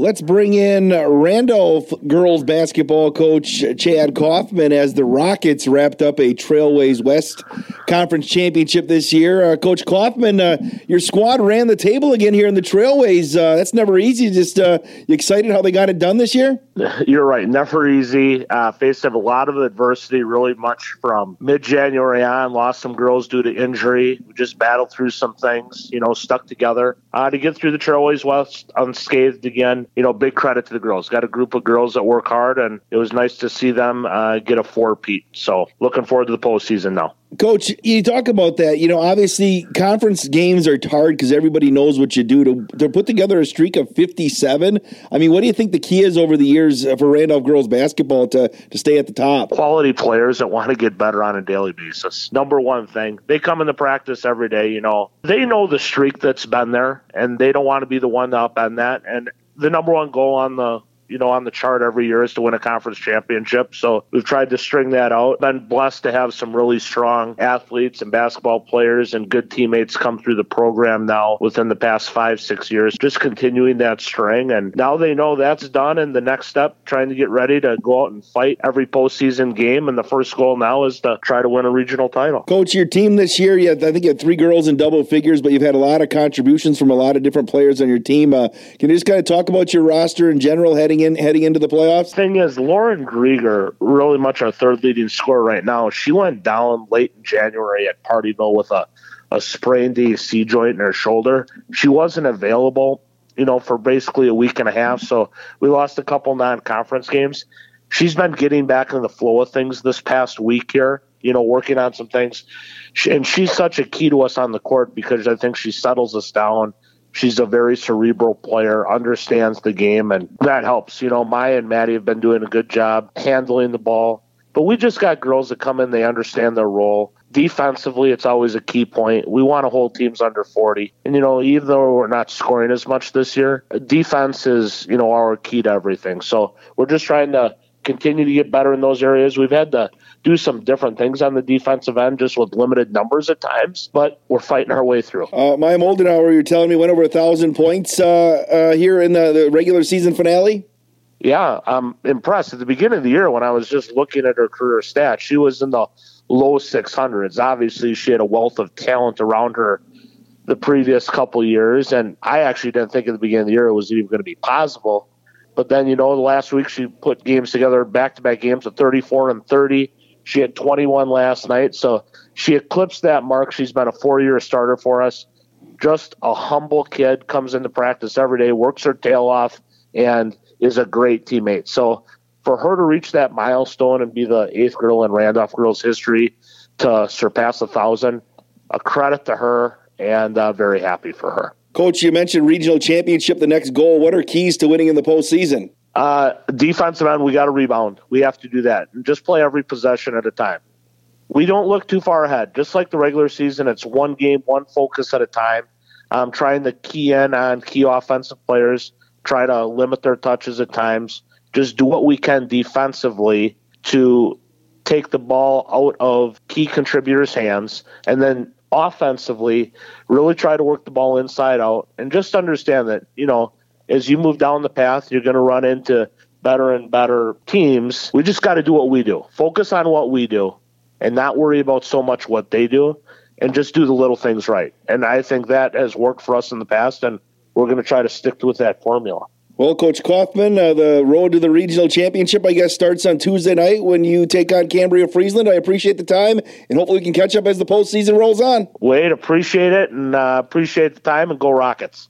Let's bring in Randolph girls basketball coach Chad Kaufman as the Rockets wrapped up a Trailways West Conference Championship this year. Uh, coach Kaufman, uh, your squad ran the table again here in the Trailways. Uh, that's never easy. Just uh, excited how they got it done this year? You're right. Never easy. Uh, faced a lot of adversity, really much from mid January on. Lost some girls due to injury. We just battled through some things, you know, stuck together uh, to get through the Trailways West unscathed again. You know, big credit to the girls. Got a group of girls that work hard, and it was nice to see them uh, get a four-peat. So looking forward to the postseason now. Coach, you talk about that. You know, obviously, conference games are hard because everybody knows what you do. To, to put together a streak of 57, I mean, what do you think the key is over the years for Randolph girls basketball to, to stay at the top? Quality players that want to get better on a daily basis. Number one thing, they come into practice every day. You know, they know the streak that's been there, and they don't want to be the one to upend that. And the number one goal on the you know, on the chart every year is to win a conference championship. So we've tried to string that out. Been blessed to have some really strong athletes and basketball players and good teammates come through the program now within the past five, six years, just continuing that string. And now they know that's done. And the next step, trying to get ready to go out and fight every postseason game. And the first goal now is to try to win a regional title. Coach, your team this year, you had, I think you had three girls in double figures, but you've had a lot of contributions from a lot of different players on your team. Uh, can you just kind of talk about your roster in general heading in heading into the playoffs? Thing is, Lauren Grieger, really much our third leading scorer right now. She went down late in January at Pardeeville with a a sprained AC joint in her shoulder. She wasn't available, you know, for basically a week and a half. So we lost a couple non-conference games. She's been getting back in the flow of things this past week here. You know, working on some things, and she's such a key to us on the court because I think she settles us down she's a very cerebral player, understands the game, and that helps. You know, Maya and Maddie have been doing a good job handling the ball. But we just got girls that come in, they understand their role. Defensively, it's always a key point. We want to hold teams under 40. And, you know, even though we're not scoring as much this year, defense is, you know, our key to everything. So we're just trying to continue to get better in those areas. We've had to do some different things on the defensive end just with limited numbers at times, but we're fighting our way through. Uh, Maya Moldenauer, you're telling me, went over a thousand points uh, uh, here in the, the regular season finale? Yeah, I'm impressed. At the beginning of the year, when I was just looking at her career stats, she was in the low 600s. Obviously, she had a wealth of talent around her the previous couple years, and I actually didn't think at the beginning of the year it was even going to be possible. But then, you know, the last week she put games together, back to back games of 34 and 30. She had 21 last night. So she eclipsed that mark. She's been a four year starter for us. Just a humble kid, comes into practice every day, works her tail off, and is a great teammate. So for her to reach that milestone and be the eighth girl in Randolph girls history to surpass a thousand, a credit to her and uh, very happy for her. Coach, you mentioned regional championship, the next goal. What are keys to winning in the postseason? Uh, defensive end, we got to rebound. We have to do that. Just play every possession at a time. We don't look too far ahead. Just like the regular season, it's one game, one focus at a time. Um, trying to key in on key offensive players, try to limit their touches at times. Just do what we can defensively to take the ball out of key contributors' hands, and then offensively, really try to work the ball inside out, and just understand that you know as you move down the path, you're going to run into better and better teams. We just got to do what we do. Focus on what we do and not worry about so much what they do and just do the little things right. And I think that has worked for us in the past, and we're going to try to stick with that formula. Well, Coach Kaufman, uh, the road to the regional championship, I guess, starts on Tuesday night when you take on Cambria Friesland. I appreciate the time, and hopefully we can catch up as the postseason rolls on. Wade, appreciate it, and uh, appreciate the time, and go Rockets.